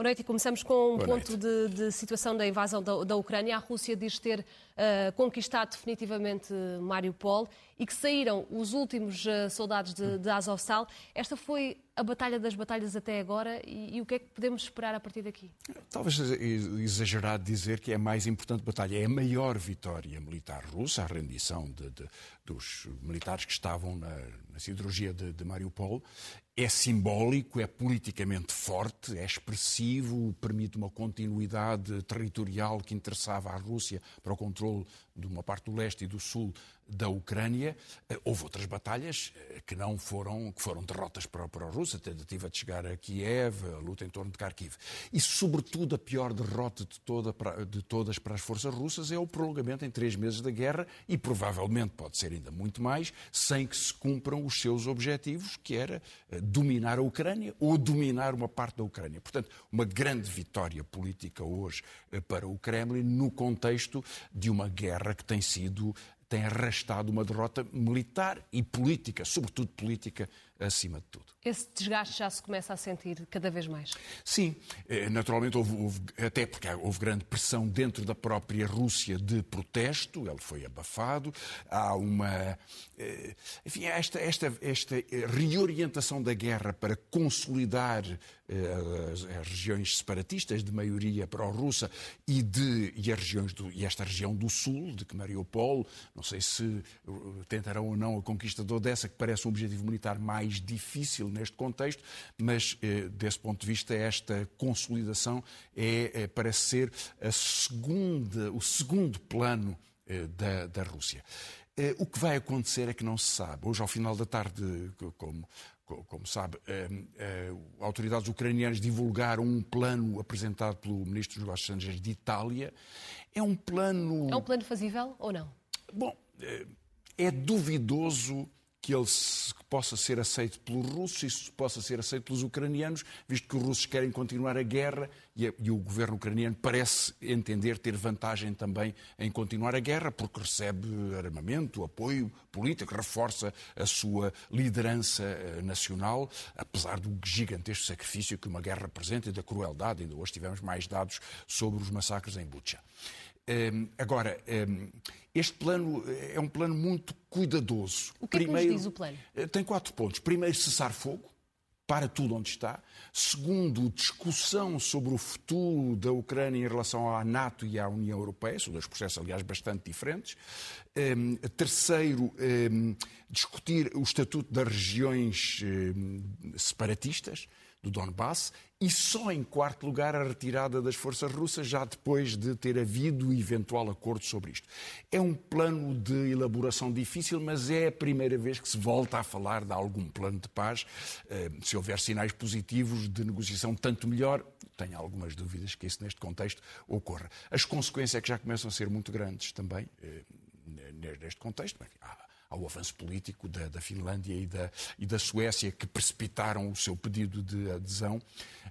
Boa noite e começamos com um Boa ponto de, de, situação da invasão da, da, Ucrânia. A Rússia diz ter uh, conquistado definitivamente Mariupol e que saíram os últimos uh, soldados de, de Azovstal. Esta foi a batalha das batalhas até agora e, e, o que é que podemos esperar a partir daqui? Talvez exagerado dizer que é a mais importante batalha, é a maior vitória militar russa, a rendição de, de, dos militares que estavam na, na de, de Mariupol. É simbólico, é politicamente forte, é expressivo, permite uma continuidade territorial que interessava à Rússia para o controle de uma parte do leste e do sul da Ucrânia. Eh, houve outras batalhas eh, que não foram, que foram derrotas para, para a Rússia, a tentativa de chegar a Kiev, a luta em torno de Kharkiv. E, sobretudo, a pior derrota de, toda, de todas para as forças russas é o prolongamento em três meses da guerra e, provavelmente, pode ser ainda muito mais, sem que se cumpram os seus objetivos, que era eh, dominar a Ucrânia ou dominar uma parte da Ucrânia. Portanto, uma grande vitória política hoje para o Kremlin no contexto de uma guerra que tem sido tem arrastado uma derrota militar e política, sobretudo política, acima de tudo. Esse desgaste já se começa a sentir cada vez mais? Sim, eh, naturalmente houve, houve, até porque houve grande pressão dentro da própria Rússia de protesto, ele foi abafado, há uma, eh, enfim, esta, esta, esta reorientação da guerra para consolidar eh, as, as regiões separatistas de maioria pró-russa e, de, e, as regiões do, e esta região do sul, de que Mariupol, não sei se tentarão ou não a conquista de Odessa, que parece um objetivo militar mais difícil neste contexto, mas eh, desse ponto de vista esta consolidação é, é parece ser a segunda, o segundo plano eh, da, da Rússia. O que vai acontecer é que não se sabe. Hoje, ao final da tarde, como, como sabe, autoridades ucranianas divulgaram um plano apresentado pelo Ministro dos Negócios Estrangeiros de Itália. É um plano. É um plano fazível ou não? Bom, é duvidoso que ele possa ser aceito pelos russos, isso possa ser aceito pelos ucranianos, visto que os russos querem continuar a guerra e, a, e, o governo ucraniano parece entender ter vantagem também em continuar a guerra, porque recebe armamento, apoio político, reforça a sua liderança eh, nacional, apesar do gigantesco sacrifício que uma guerra representa e da crueldade. Ainda hoje tivemos mais dados sobre os massacres em Bucha. Ehm, agora, ehm, este plano é um plano muito cuidadoso. O que Primeiro, é que nos diz o plano? Eh, tem quatro pontos. Primeiro, cessar fogo para tudo onde está. Segundo, discussão sobre o futuro da Ucrânia em relação à NATO e à União Europeia, são dois processos, aliás, bastante diferentes. Um, terceiro, discutir o estatuto das regiões separatistas do Donbass e só em quarto lugar a retirada das forças russas, já depois de ter havido eventual acordo sobre isto. É um plano de elaboração difícil, mas é a primeira vez que se volta a falar de algum plano de paz. Eh, se houver sinais positivos de negociação, tanto melhor. Tenho algumas dúvidas que isso, neste contexto, ocorra. As consequências é que já começam a ser muito grandes também, eh, neste contexto. Há ao avanço político da, da Finlândia e da, e da Suécia, que precipitaram o seu pedido de adesão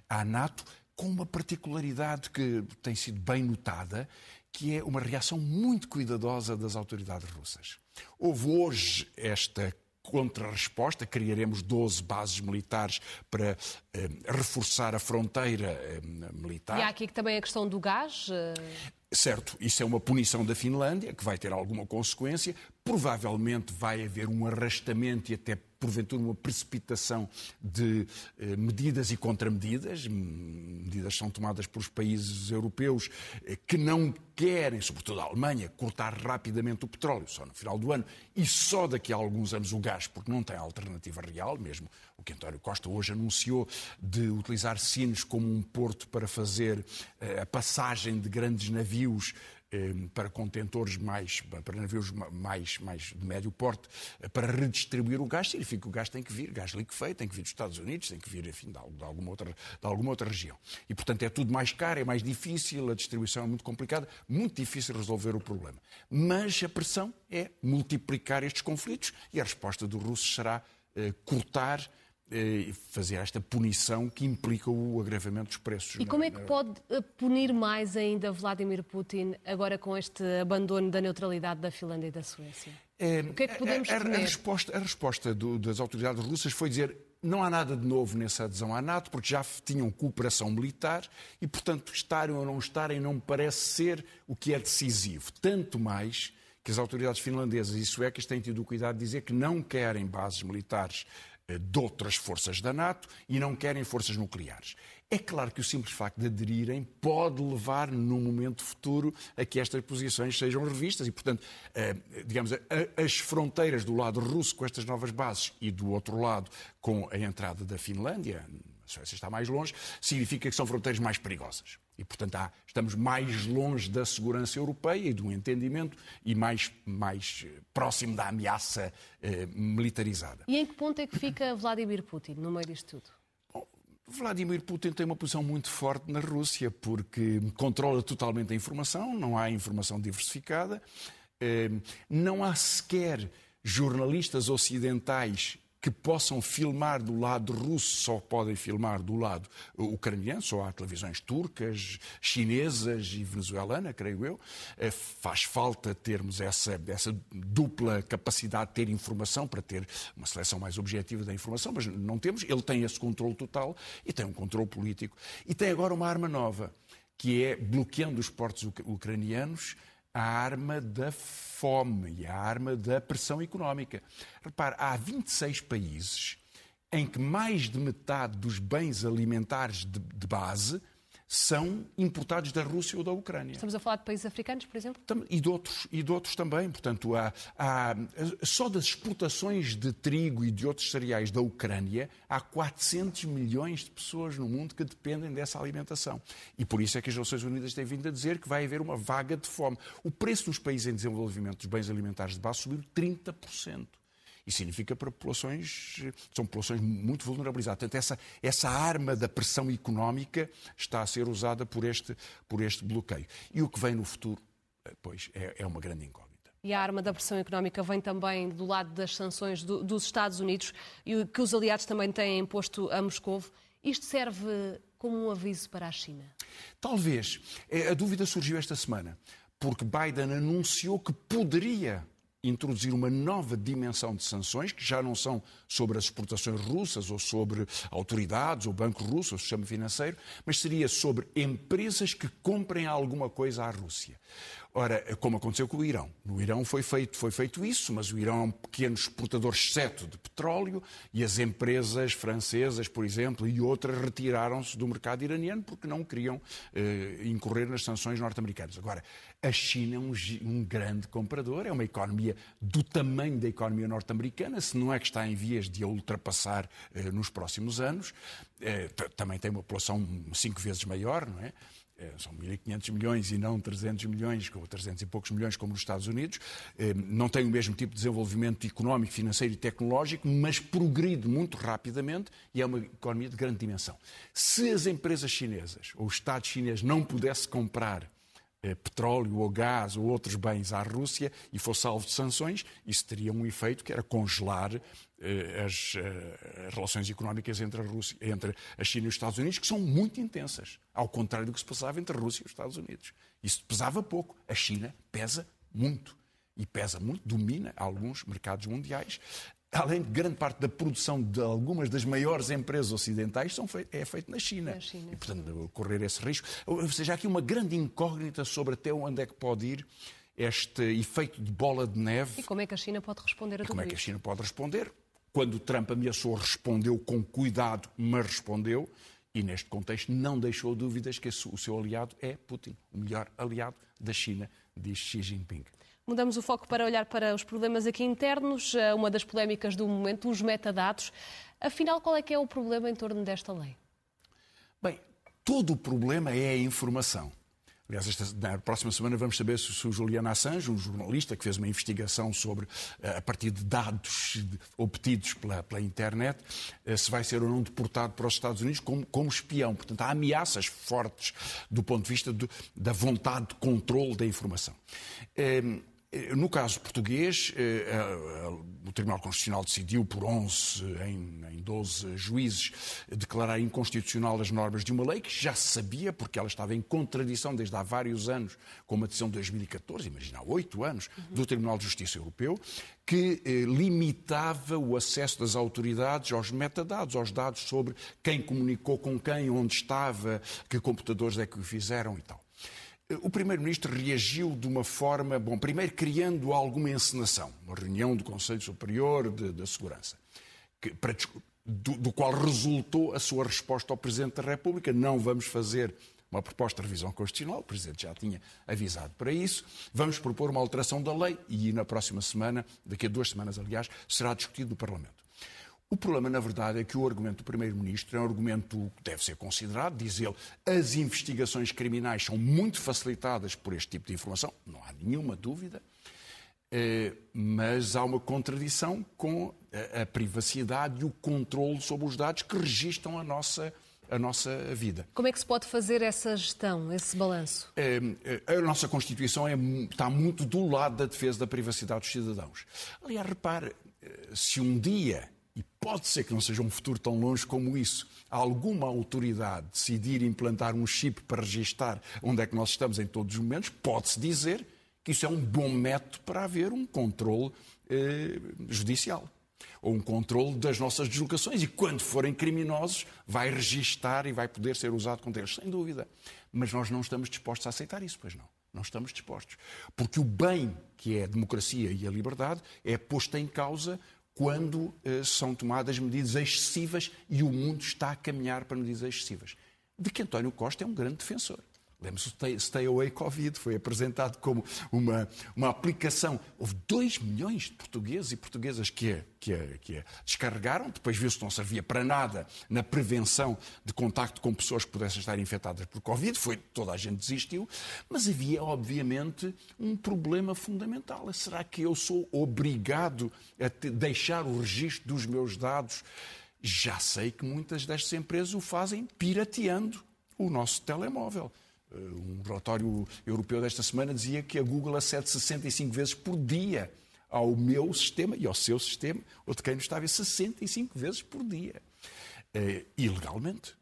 à NATO, com uma particularidade que tem sido bem notada, que é uma reação muito cuidadosa das autoridades russas. Houve hoje esta contra-resposta, criaremos 12 bases militares para eh, reforçar a fronteira eh, militar. E há aqui também a questão do gás. Eh... Certo, isso é uma punição da Finlândia, que vai ter alguma consequência. Provavelmente vai haver um arrastamento e até porventura uma precipitação de eh, medidas e contramedidas. Medidas são tomadas pelos países europeus eh, que não querem, sobretudo a Alemanha, cortar rapidamente o petróleo só no final do ano e só daqui a alguns anos o gás, porque não tem alternativa real, mesmo o que António Costa hoje anunciou de utilizar Sines como um porto para fazer eh, a passagem de grandes navios para contentores mais, para navios mais, mais de médio porte, eh, para redistribuir o gás, significa que o gás tem que vir, gás liquefeito, tem que vir dos Estados Unidos, tem que vir, enfim, de alguma outra, de alguma outra região. E, portanto, é tudo mais caro, é mais difícil, a distribuição é muito complicada, muito difícil resolver o problema. Mas a pressão é multiplicar estes conflitos e a resposta dos russos será eh, cortar eh, fazer esta punição que implica o agravamento dos preços. E como é que pode eh, punir mais ainda Vladimir Putin agora com este abandono da neutralidade da Finlândia e da Suécia? É, o que é que podemos a, a, a resposta, a resposta do, das autoridades russas foi dizer não há nada de novo nessa adesão à NATO, porque já tinham cooperação militar e, portanto, estarem ou não estarem não me parece ser o que é decisivo. Tanto mais que as autoridades finlandesas e suecas têm tido o cuidado de dizer que não querem bases militares eh, de outras forças da NATO e não querem forças nucleares. É claro que o simples facto de aderirem pode levar, num momento futuro, a que estas posições sejam revistas e, portanto, eh, digamos, as fronteiras do lado russo com estas novas bases e do outro lado com a entrada da Finlândia, Suécia está mais longe, significa que são fronteiras mais perigosas. E, portanto, há, estamos mais longe da segurança europeia e do entendimento e mais, mais eh, próximo da ameaça eh, militarizada. E em que ponto é que fica Vladimir Putin no meio disto tudo? Bom, Vladimir Putin tem uma posição muito forte na Rússia porque controla totalmente a informação, não há informação diversificada, eh, não há sequer jornalistas ocidentais que possam filmar do lado russo só podem filmar do lado ucraniano, só há televisões turcas, chinesas e venezuelana, creio eu. Eh, faz falta termos essa, essa dupla capacidade de ter informação para ter uma seleção mais objetiva da informação, mas não temos. Ele tem esse controle total e tem um controle político. E tem agora uma arma nova, que é bloqueando os portos ucranianos a arma da fome e a arma da pressão económica. Repare, há 26 países em que mais de metade dos bens alimentares de, de base são importados da Rússia ou da Ucrânia. Estamos a falar de países africanos, por exemplo? E de outros, e de outros também. Portanto, há, há, só das exportações de trigo e de outros cereais da Ucrânia, há 400 milhões de pessoas no mundo que dependem dessa alimentação. E por isso é que as Nações Unidas têm vindo a dizer que vai haver uma vaga de fome. O preço nos países em desenvolvimento dos bens alimentares de base subiu 30%. Isso significa para populações, são populações muito vulnerabilizadas. Portanto, essa, essa arma da pressão económica está a ser usada por este, por este bloqueio. E o que vem no futuro, eh, pois, é, é uma grande incógnita. E a arma da pressão económica vem também do lado das sanções do, dos Estados Unidos e que os aliados também têm imposto a Moscou. Isto serve como um aviso para a China? Talvez. É, a dúvida surgiu esta semana, porque Biden anunciou que poderia introduzir uma nova dimensão de sanções, que já não são sobre as exportações russas ou sobre autoridades ou banco russo ou sistema financeiro, mas seria sobre empresas que comprem alguma coisa à Rússia. Ora, como aconteceu com o Irão. No Irão foi feito, foi feito isso, mas o Irão é um pequeno exportador exceto de petróleo e as empresas francesas, por exemplo, e outras retiraram-se do mercado iraniano porque não queriam eh, incorrer nas sanções norte-americanas. Agora, a China é um, um, grande comprador, é uma economia do tamanho da economia norte-americana, se não é que está em vias de a ultrapassar eh, nos próximos anos. Eh, também tem uma população cinco vezes maior, não é? É, são 1.500 milhões e não 300 milhões, ou 300 e poucos milhões como nos Estados Unidos, é, não tem o mesmo tipo de desenvolvimento económico, financeiro e tecnológico, mas progride muito rapidamente e é uma economia de grande dimensão. Se as empresas chinesas ou o Estado chinês não pudesse comprar eh, petróleo ou gás ou outros bens à Rússia e fosse alvo de sanções, isso teria um efeito que era congelar as, eh, as, relações económicas entre a, Rússia, entre a China e os Estados Unidos, que são muito intensas, ao contrário do que se passava entre a Rússia e os Estados Unidos. Isso pesava pouco. A China pesa muito. E pesa muito, domina alguns mercados mundiais além de grande parte da produção de algumas das maiores empresas ocidentais, são fei é feito na China. na China. E, portanto, correr esse risco. Ou seja, há aqui uma grande incógnita sobre até onde é que pode ir este efeito de bola de neve. E como é que a China pode responder a tudo Como é que a China pode responder? Quando Trump ameaçou, respondeu com cuidado, mas respondeu. E neste contexto não deixou dúvidas que o seu aliado é Putin, o melhor aliado da China, diz Xi Jinping. Mudamos o foco para olhar para os problemas aqui internos, eh, uma das polémicas do momento, os metadados. Afinal, qual é que é o problema em torno desta lei? Bem, todo o problema é a informação. Aliás, esta, na próxima semana vamos saber se, o Julian Assange, um jornalista que fez uma investigação sobre, eh, a partir de dados obtidos pela, pela internet, eh, se vai ser ou não deportado para os Estados Unidos como, como espião. Portanto, há ameaças fortes do ponto de vista do, da vontade de controle da informação. Eh, no caso português, eh, o Tribunal Constitucional decidiu por 11 em 12 juízes declarar inconstitucional as normas de uma lei que já se sabia, porque ela estava em contradição desde há vários anos com uma decisão de 2014, imagina, há oito anos, do Tribunal de Justiça Europeu, que eh, limitava o acesso das autoridades aos metadados, aos dados sobre quem comunicou com quem, onde estava, que computadores é que o fizeram e tal. O Primeiro-Ministro reagiu de uma forma, bom, primeiro criando alguma encenação, uma reunião do Conselho Superior da Segurança, que, para, do, do, qual resultou a sua resposta ao Presidente da República: não vamos fazer uma proposta de revisão constitucional, o Presidente já tinha avisado para isso, vamos propor uma alteração da lei e na próxima semana, daqui a duas semanas, aliás, será discutido no Parlamento. O problema, na verdade, é que o argumento do Primeiro-Ministro é um argumento que deve ser considerado. Diz ele, as investigações criminais são muito facilitadas por este tipo de informação, não há nenhuma dúvida, eh, mas há uma contradição com a privacidade e o controle sobre os dados que registram a nossa a nossa vida. Como é que se pode fazer essa gestão, esse balanço? É, é, a nossa Constituição é, está muito do lado da defesa da privacidade dos cidadãos. Aliás, repare, eh, se um dia e pode ser que não seja um futuro tão longe como isso, alguma autoridade decidir implantar um chip para registar onde é que nós estamos em todos os momentos, pode-se dizer que isso é um bom método para haver um controle eh, judicial ou um controle das nossas deslocações e quando forem criminosos vai registar e vai poder ser usado contra eles, sem dúvida. Mas nós não estamos dispostos a aceitar isso, pois não. Não estamos dispostos. Porque o bem que é a democracia e a liberdade é posto em causa quando eh, são tomadas medidas excessivas e o mundo está a caminhar para medidas excessivas. De que António Costa é um grande defensor. Lembre-se do Stay Away Covid, foi apresentado como uma, uma aplicação. Houve 2 milhões de portugueses e portuguesas que a, que que descarregaram, depois viu-se que não servia para nada na prevenção de contacto com pessoas que pudessem estar infectadas por Covid, foi, toda a gente desistiu, mas havia, obviamente, um problema fundamental. Será que eu sou obrigado a te, deixar o registro dos meus dados? Já sei que muitas destas empresas o fazem pirateando o nosso telemóvel. Eh, um relatório europeu desta semana dizia que a Google acede 65 vezes por dia ao meu sistema e ao seu sistema, ou de quem nos está a ver 65 vezes por dia. Uh, ilegalmente.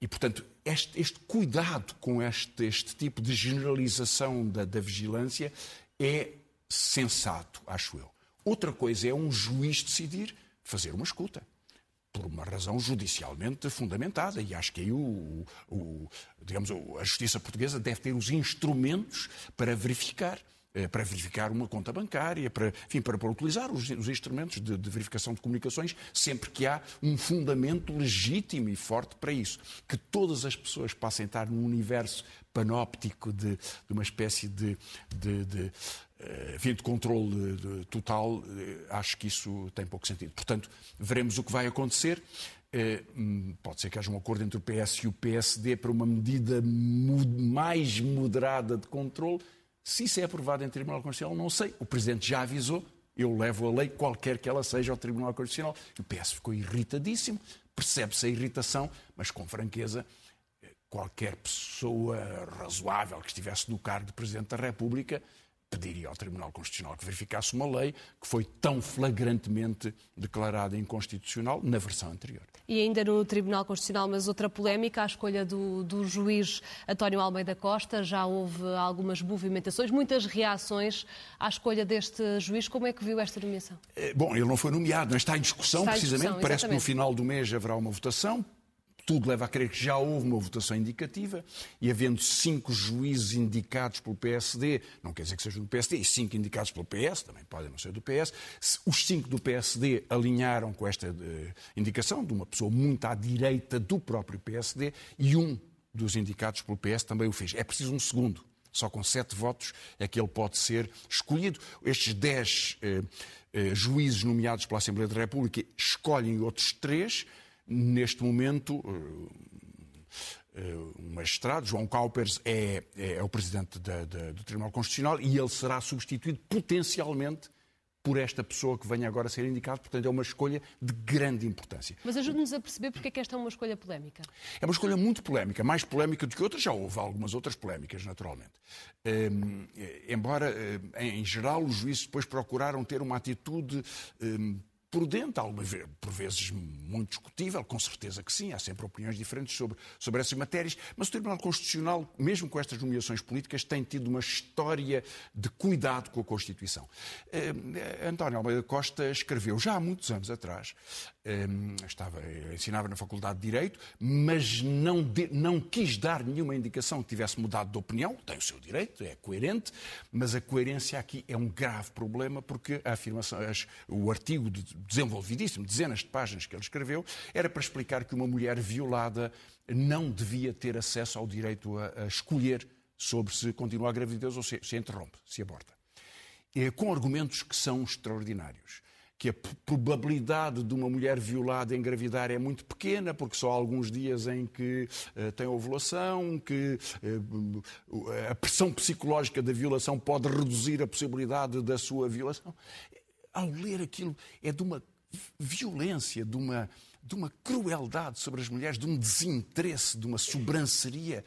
E, portanto, este, este cuidado com este, este, tipo de generalização da, da vigilância é sensato, acho eu. Outra coisa é um juiz decidir fazer uma escuta por uma razão judicialmente fundamentada. E acho que aí o, o, digamos, a justiça portuguesa deve ter os instrumentos para verificar eh, para verificar uma conta bancária, para, enfim, para, para utilizar os, os instrumentos de, de, verificação de comunicações sempre que há um fundamento legítimo e forte para isso. Que todas as pessoas passem a estar num universo panóptico de, de uma espécie de, de, enfim, de controle total, eh, acho que isso tem pouco sentido. Portanto, veremos o que vai acontecer. Eh, hum, pode ser que haja um acordo entre o PS e o PSD para uma medida mais moderada de controle. Se isso é aprovado em Tribunal Constitucional, não sei. O Presidente já avisou, eu levo a lei, qualquer que ela seja, ao Tribunal Constitucional. O PS ficou irritadíssimo, percebe-se a irritação, mas com franqueza, qualquer pessoa razoável que estivesse no cargo de Presidente da República pediria ao Tribunal Constitucional que verificasse uma lei que foi tão flagrantemente declarada inconstitucional na versão anterior. E ainda no Tribunal Constitucional, mas outra polémica, a escolha do, do juiz António Almeida Costa. Já houve algumas movimentações, muitas reações à escolha deste juiz. Como é que viu esta nomeação? Eh, bom, ele não foi nomeado, mas está em discussão, está em discussão precisamente. Parece que no final do mês haverá uma votação tudo leva a crer que já houve uma votação indicativa e havendo cinco juízes indicados pelo PSD, não quer dizer que sejam do PSD, e cinco indicados pelo PS, também podem não ser do PS, os cinco do PSD alinharam com esta uh, indicação de uma pessoa muito à direita do próprio PSD e um dos indicados pelo PS também o fez. É preciso um segundo. Só com sete votos é que ele pode ser escolhido. Estes dez uh, uh, juízes nomeados pela Assembleia da República escolhem outros três Neste momento, eh, eh, o magistrado, João Caupers, é, é, é o presidente da, da, do Tribunal Constitucional e ele será substituído potencialmente por esta pessoa que venha agora a ser indicado, portanto é uma escolha de grande importância. Mas ajude-nos a perceber porque é que esta é uma escolha polémica. É uma escolha muito polémica, mais polémica do que outras, já houve algumas outras polémicas, naturalmente. Um, embora, em geral, os juízes depois procuraram ter uma atitude um, prudente, por vezes muito discutível, com certeza que sim, há sempre opiniões diferentes sobre, sobre essas matérias, mas o Tribunal Constitucional, mesmo com estas nomeações políticas, tem tido uma história de cuidado com a Constituição. Uh, António Almeida Costa escreveu já há muitos anos atrás, uh, estava, ensinava na Faculdade de Direito, mas não, de, não quis dar nenhuma indicação que tivesse mudado de opinião, tem o seu direito, é coerente, mas a coerência aqui é um grave problema porque a afirmação, as, o artigo de desenvolvidíssimo, dezenas de páginas que ele escreveu, era para explicar que uma mulher violada não devia ter acesso ao direito a, a escolher sobre se continua a gravidez ou se, se interrompe, se aborta. É, com argumentos que são extraordinários que a probabilidade de uma mulher violada engravidar é muito pequena, porque só há alguns dias em que uh, tem ovulação, que uh, a pressão psicológica da violação pode reduzir a possibilidade da sua violação ao ler aquilo, é de uma violência, de uma, de uma crueldade sobre as mulheres, de um desinteresse, de uma sobranceria,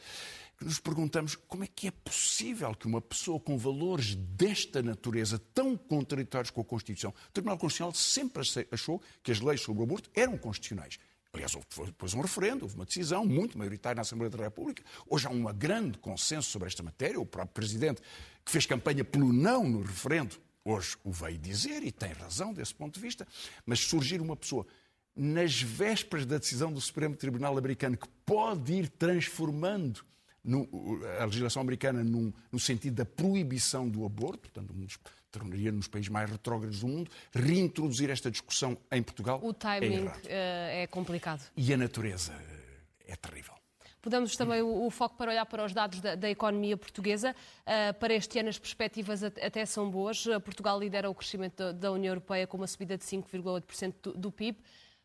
que nos perguntamos como é que é possível que uma pessoa com valores desta natureza, tão contraditórios com a Constituição, o Tribunal Constitucional sempre achou que as leis sobre o aborto eram constitucionais. Aliás, houve depois um referendo, houve uma decisão muito maioritária na Assembleia da República. Hoje há um grande consenso sobre esta matéria. O próprio Presidente, que fez campanha pelo não no referendo, hoje o veio dizer, e tem razão desse ponto de vista, mas surgir uma pessoa nas vésperas da decisão do Supremo Tribunal Americano que pode ir transformando no, a legislação americana num, no sentido da proibição do aborto, portanto, um tornaria nos países mais retrógrados do mundo, reintroduzir esta discussão em Portugal. O timing é, é complicado. E a natureza é terrível. Mudamos também o, o, foco para olhar para os dados da, da economia portuguesa. Uh, para este ano as perspectivas até são boas. Uh, Portugal lidera o crescimento da, da, União Europeia com uma subida de 5,8% do, do PIB.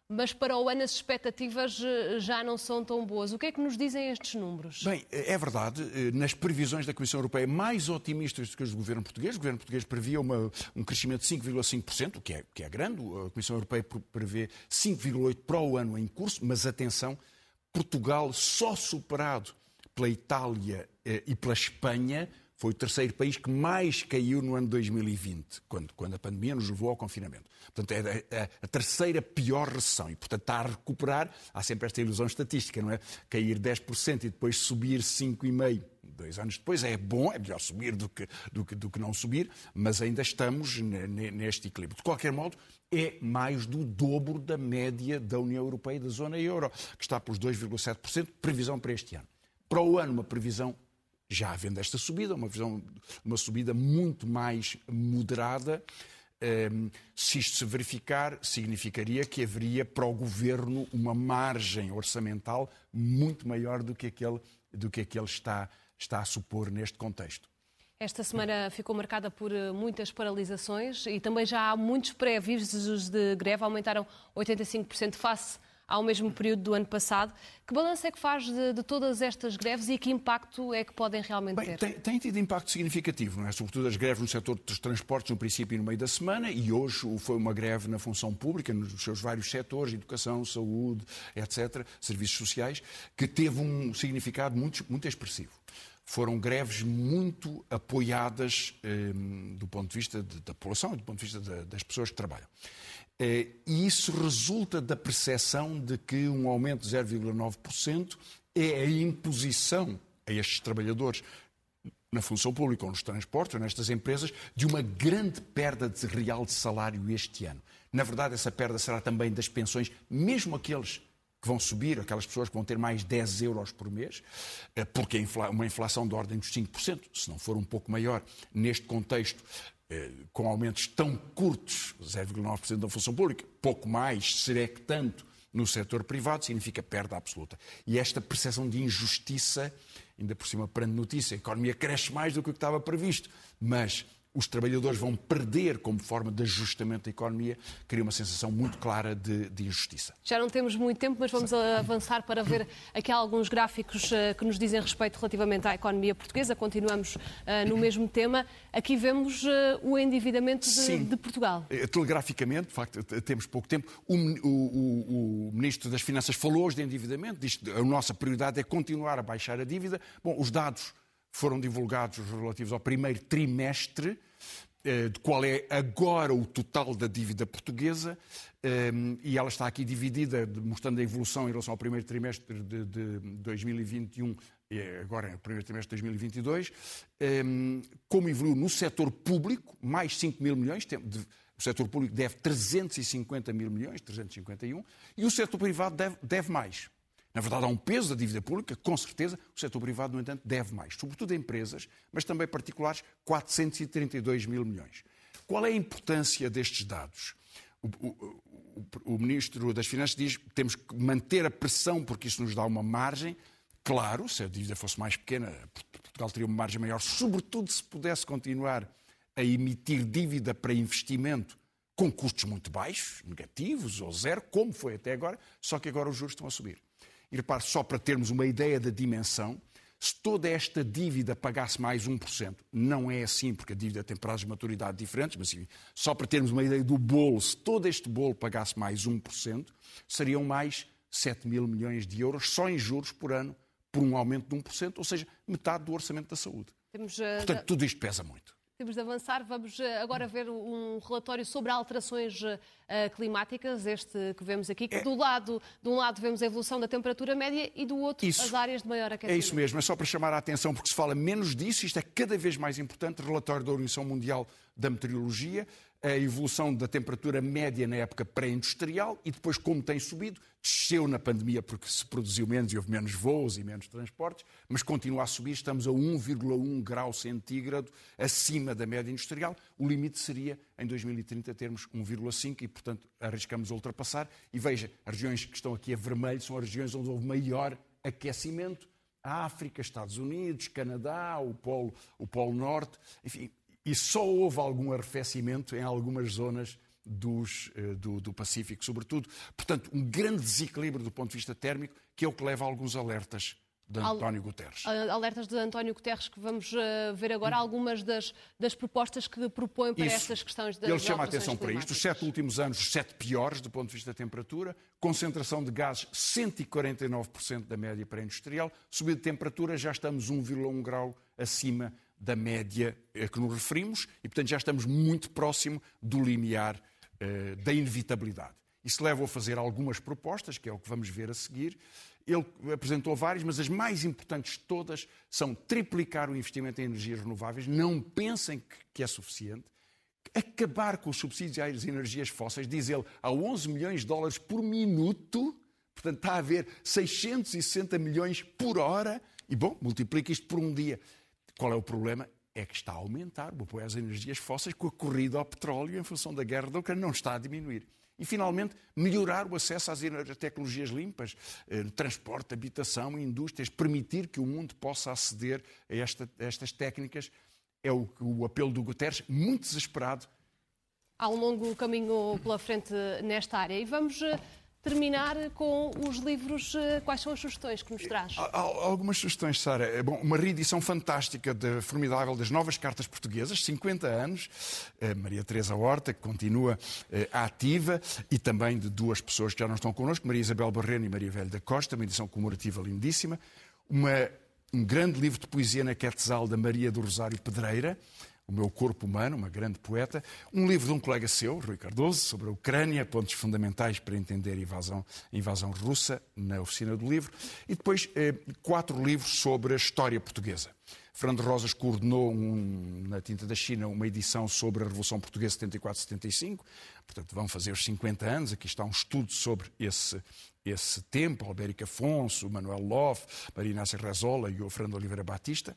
Mas para o ano as expectativas uh, já não são tão boas. O que é que nos dizem estes números? Bem, é verdade. Nas previsões da Comissão Europeia, mais otimistas do que as do governo português, o governo português previa uma, um crescimento de 5,5%, o que é, que é grande. A Comissão Europeia prevê 5,8% para o ano em curso, mas atenção, Portugal, só superado pela Itália eh, e pela Espanha, foi o terceiro país que mais caiu no ano 2020, quando, quando a pandemia nos levou ao confinamento. Portanto, é a, a, a, terceira pior recessão. E, portanto, está a recuperar. Há sempre esta ilusão estatística, não é? Cair 10% e depois subir 5,5% dois anos depois. É bom, é melhor subir do que, do que, do que não subir, mas ainda estamos neste equilíbrio. De qualquer modo, é mais do dobro da média da União Europeia e da zona euro, que está pelos 2,7%, previsão para este ano. Para o ano, uma previsão, já havendo esta subida, uma, visão, uma subida muito mais moderada. Um, se isto se verificar, significaria que haveria para o governo uma margem orçamental muito maior do que aquele, do que aquele está, está a supor neste contexto. Esta semana ficou marcada por eh, muitas paralisações e também já há muitos pré-avisos de greve, aumentaram 85% face ao mesmo período do ano passado. Que balanço é que faz de, de, todas estas greves e que impacto é que podem realmente Bem, ter? Tem, tem, tido impacto significativo, não é? sobretudo as greves no setor dos transportes, no princípio e no meio da semana, e hoje foi uma greve na função pública, nos seus vários setores, educação, saúde, etc., serviços sociais, que teve um significado muito, muito expressivo foram greves muito apoiadas eh, do ponto de vista de, da população e do ponto de vista de, das pessoas que trabalham. Eh, e isso resulta da percepção de que um aumento de 0,9% é a imposição a estes trabalhadores na função pública ou nos transportes ou nestas empresas de uma grande perda de real de salário este ano. Na verdade, essa perda será também das pensões, mesmo aqueles que vão subir, aquelas pessoas que vão ter mais 10 euros por mês, eh, porque uma inflação de ordem dos 5%, se não for um pouco maior, neste contexto, com aumentos tão curtos, 0,9% da função pública, pouco mais, será que tanto, no setor privado, significa perda absoluta. E esta percepção de injustiça, ainda por cima perante notícia, a economia cresce mais do que o que estava previsto, mas os trabalhadores vão perder como forma de ajustamento da economia, cria uma sensação muito clara de, de injustiça. Já não temos muito tempo, mas vamos avançar para ver aqui alguns gráficos uh, que nos dizem respeito relativamente à economia portuguesa. Continuamos uh, no mesmo tema. Aqui vemos uh, o endividamento de, de, Portugal. Telegraficamente, de facto, temos pouco tempo. O, o, o, Ministro das Finanças falou hoje de endividamento, diz que a nossa prioridade é continuar a baixar a dívida. Bom, os dados foram divulgados relativos ao primeiro trimestre, eh, de qual é agora o total da dívida portuguesa, eh, e ela está aqui dividida, mostrando a evolução em relação ao primeiro trimestre de 2021 e agora no primeiro trimestre de 2022, eh, como evoluiu no setor público, mais 5 mil milhões, o setor público deve 350 mil milhões, 351, e o setor privado deve mais. Na verdade, há um peso da dívida pública, com certeza. O setor privado, no entanto, deve mais, sobretudo empresas, mas também particulares, 432 mil milhões. Qual é a importância destes dados? O, o, o, o Ministro das Finanças diz que temos que manter a pressão porque isso nos dá uma margem. Claro, se a dívida fosse mais pequena, Portugal teria uma margem maior, sobretudo se pudesse continuar a emitir dívida para investimento com custos muito baixos, negativos ou zero, como foi até agora, só que agora os juros estão a subir. E repare, só para termos uma ideia da dimensão, se toda esta dívida pagasse mais 1%, não é assim, porque a dívida tem prazos de maturidade diferentes, mas só para termos uma ideia do bolo, se todo este bolo pagasse mais 1%, seriam mais 7 mil milhões de euros só em juros por ano, por um aumento de 1%, ou seja, metade do orçamento da saúde. Temos, uh, Portanto, tudo isto pesa muito. Temos de avançar. Vamos eh, agora ver um relatório sobre alterações uh, climáticas, este que vemos aqui, que é... do lado, de um lado vemos a evolução da temperatura média e do outro isso. as áreas de maior aquecimento. É isso mesmo, é só para chamar a atenção, porque se fala menos disso, isto é cada vez mais importante, relatório da Organização Mundial da Meteorologia, a evolução da temperatura média na época pré-industrial e depois, como tem subido, desceu na pandemia porque se produziu menos e houve menos voos e menos transportes, mas continua a subir. Estamos a 1,1 grau centígrado acima da média industrial. O limite seria, em 2030, termos 1,5 e, portanto, arriscamos ultrapassar. E veja, as regiões que estão aqui a vermelho são as regiões onde houve maior aquecimento. África, Estados Unidos, Canadá, o Polo, o Polo Norte, enfim, e só houve algum arrefecimento em algumas zonas dos, eh, do, do, Pacífico, sobretudo. Portanto, um grande desequilíbrio do ponto de vista térmico, que é o que leva a alguns alertas de António Guterres. Alertas de António Guterres que vamos uh, ver agora, algumas das, das propostas que propõe para Isso. estas questões das Ele chama a atenção para isto. Os sete últimos anos, os sete piores do ponto de vista da temperatura, concentração de gases 149% da média pré-industrial, subida de temperatura, já estamos 1,1 grau acima da média a que nos referimos e, portanto, já estamos muito próximo do limiar uh, da inevitabilidade. Isso leva a fazer algumas propostas, que é o que vamos ver a seguir. Ele apresentou várias, mas as mais importantes de todas são triplicar o investimento em energias renováveis. Não pensem que é suficiente. Acabar com os subsídios às energias fósseis, diz ele, a 11 milhões de dólares por minuto. Portanto, está a haver 660 milhões por hora. E, bom, multiplica isto por um dia. Qual é o problema? É que está a aumentar o apoio às energias fósseis com a corrida ao petróleo em função da guerra da Ucrânia, não está a diminuir. E, finalmente, melhorar o acesso às tecnologias limpas, eh, transporte, habitação indústrias, permitir que o mundo possa aceder a, esta, a estas técnicas. É o, o apelo do Guterres, muito desesperado. Há um longo caminho pela frente nesta área. E vamos eh, terminar com os livros. Eh, quais são as sugestões que nos traz? Há, algumas sugestões, Sara. É bom, uma reedição fantástica, de, formidável, das novas cartas portuguesas, 50 anos. Eh, Maria Teresa Horta, que continua eh, ativa, e também de duas pessoas que já não estão connosco, Maria Isabel Barreno e Maria Velha da Costa, uma edição comemorativa lindíssima. Uma, um grande livro de poesia na Quetzal da Maria do Rosário Pedreira, o Meu Corpo Humano, uma grande poeta, um livro de um colega seu, Rui Cardoso, sobre a Ucrânia, pontos fundamentais para entender a invasão, a invasão russa, na oficina do livro, e depois eh, quatro livros sobre a história portuguesa. Fernando Rosas coordenou um, na Tinta da China uma edição sobre a Revolução Portuguesa 74-75, portanto vão fazer os 50 anos, aqui está um estudo sobre esse, esse tempo, Albérico Afonso, Manuel Love, Maria Inácia Rezola e o Fernando Oliveira Batista.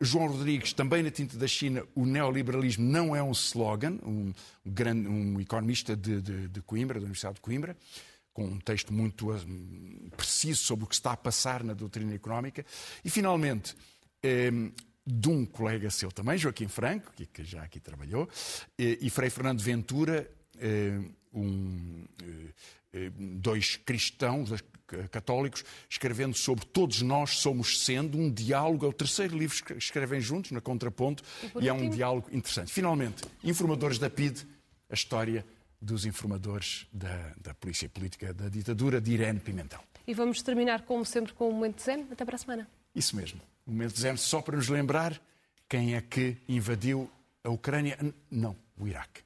João Rodrigues, também na tinta da China, o neoliberalismo não é um slogan, um, grande, um economista de, de, de, Coimbra, da Universidade de Coimbra, com um texto muito um, preciso sobre o que está a passar na doutrina económica. E, finalmente, eh, de um colega seu também, Joaquim Franco, que já aqui trabalhou, e Frei Fernando Ventura, um, dois cristãos católicos, escrevendo sobre Todos Nós Somos Sendo, um diálogo, é o terceiro livro que escrevem juntos, na Contraponto, e, e é um diálogo interessante. Finalmente, Informadores da PID, a história dos informadores da, da Polícia Política da ditadura de Irene Pimentel. E vamos terminar, como sempre, com o Momento Zen. Até para a semana. Isso mesmo. O Momento Zen, só para nos lembrar quem é que invadiu a Ucrânia. Não, o Iraque.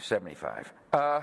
75. Uh,